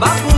va a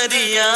Dariya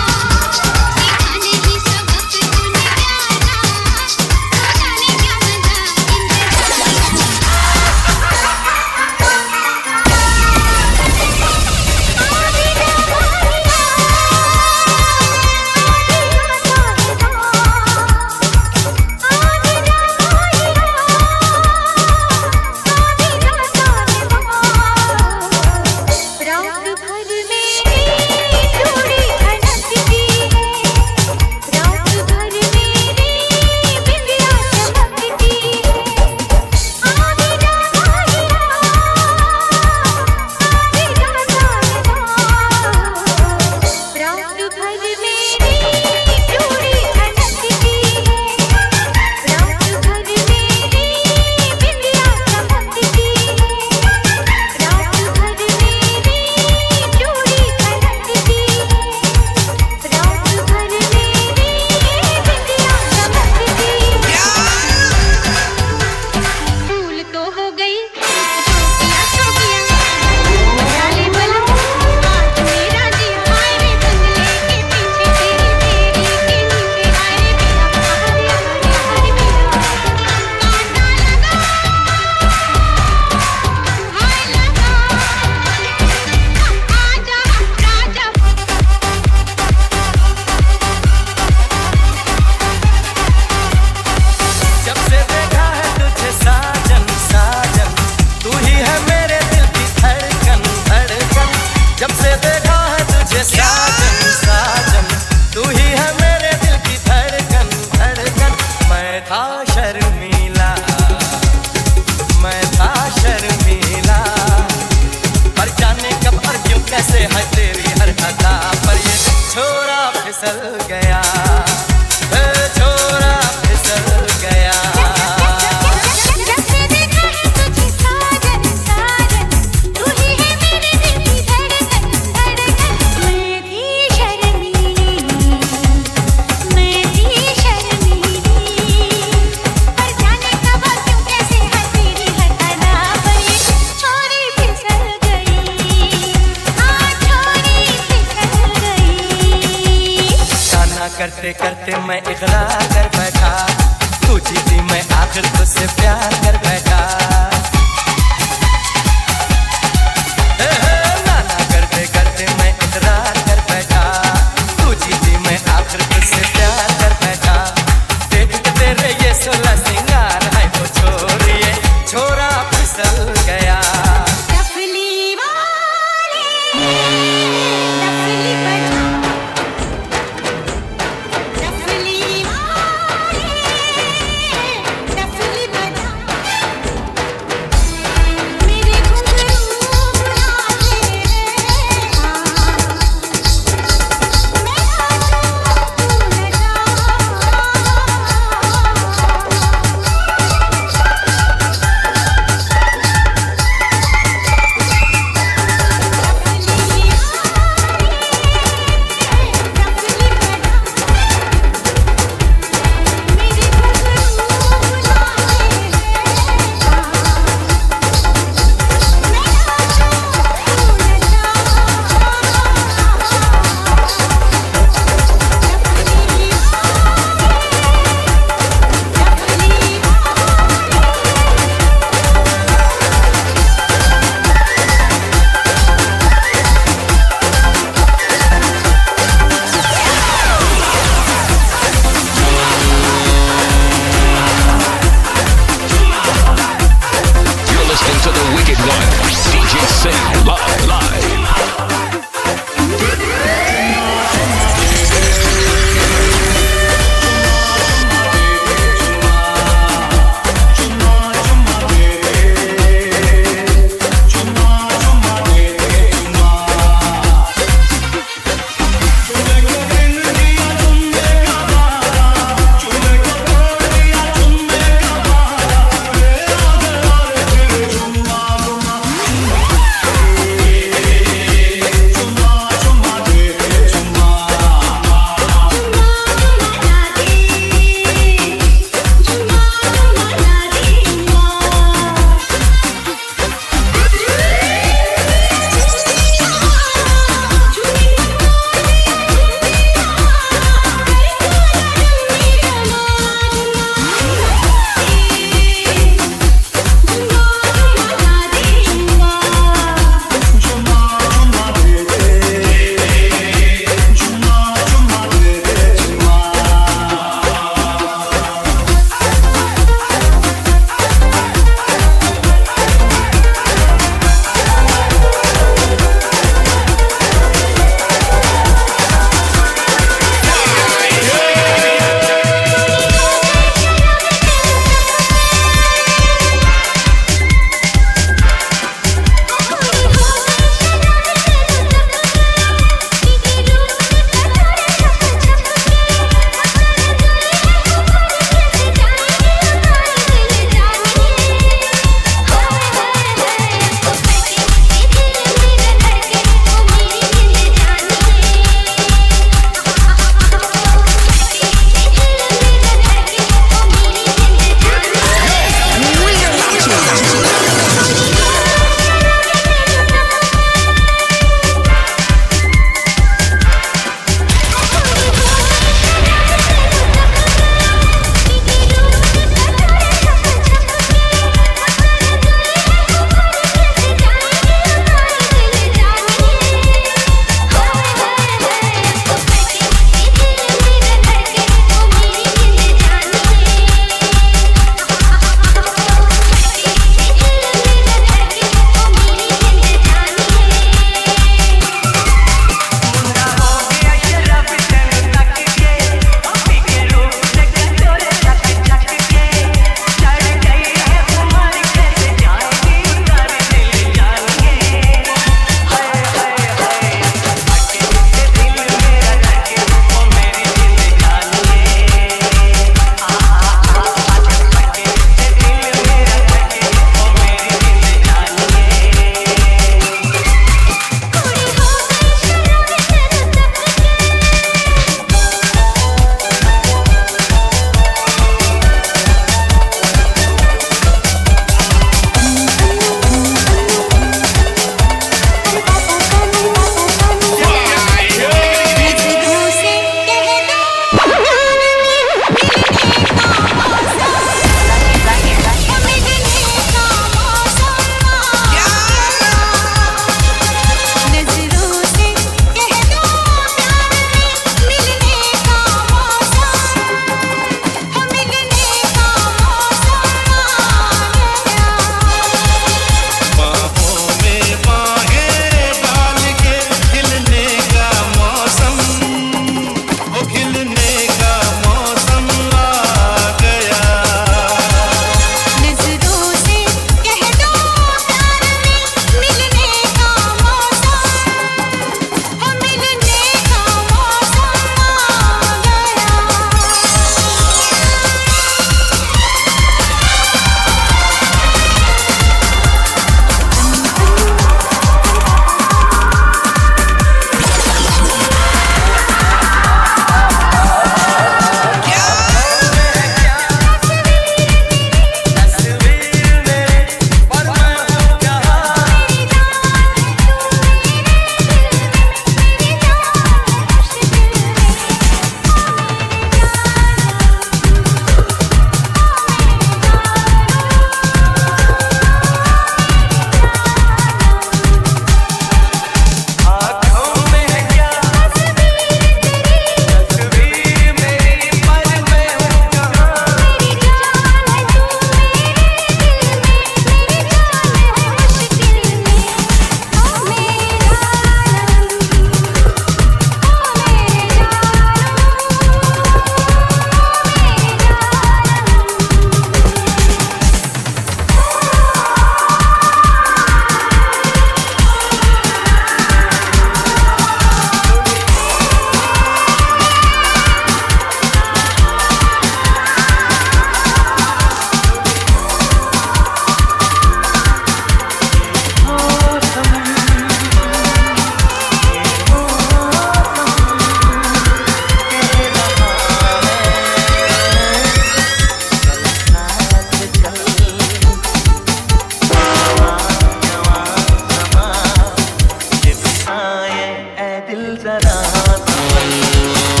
Santa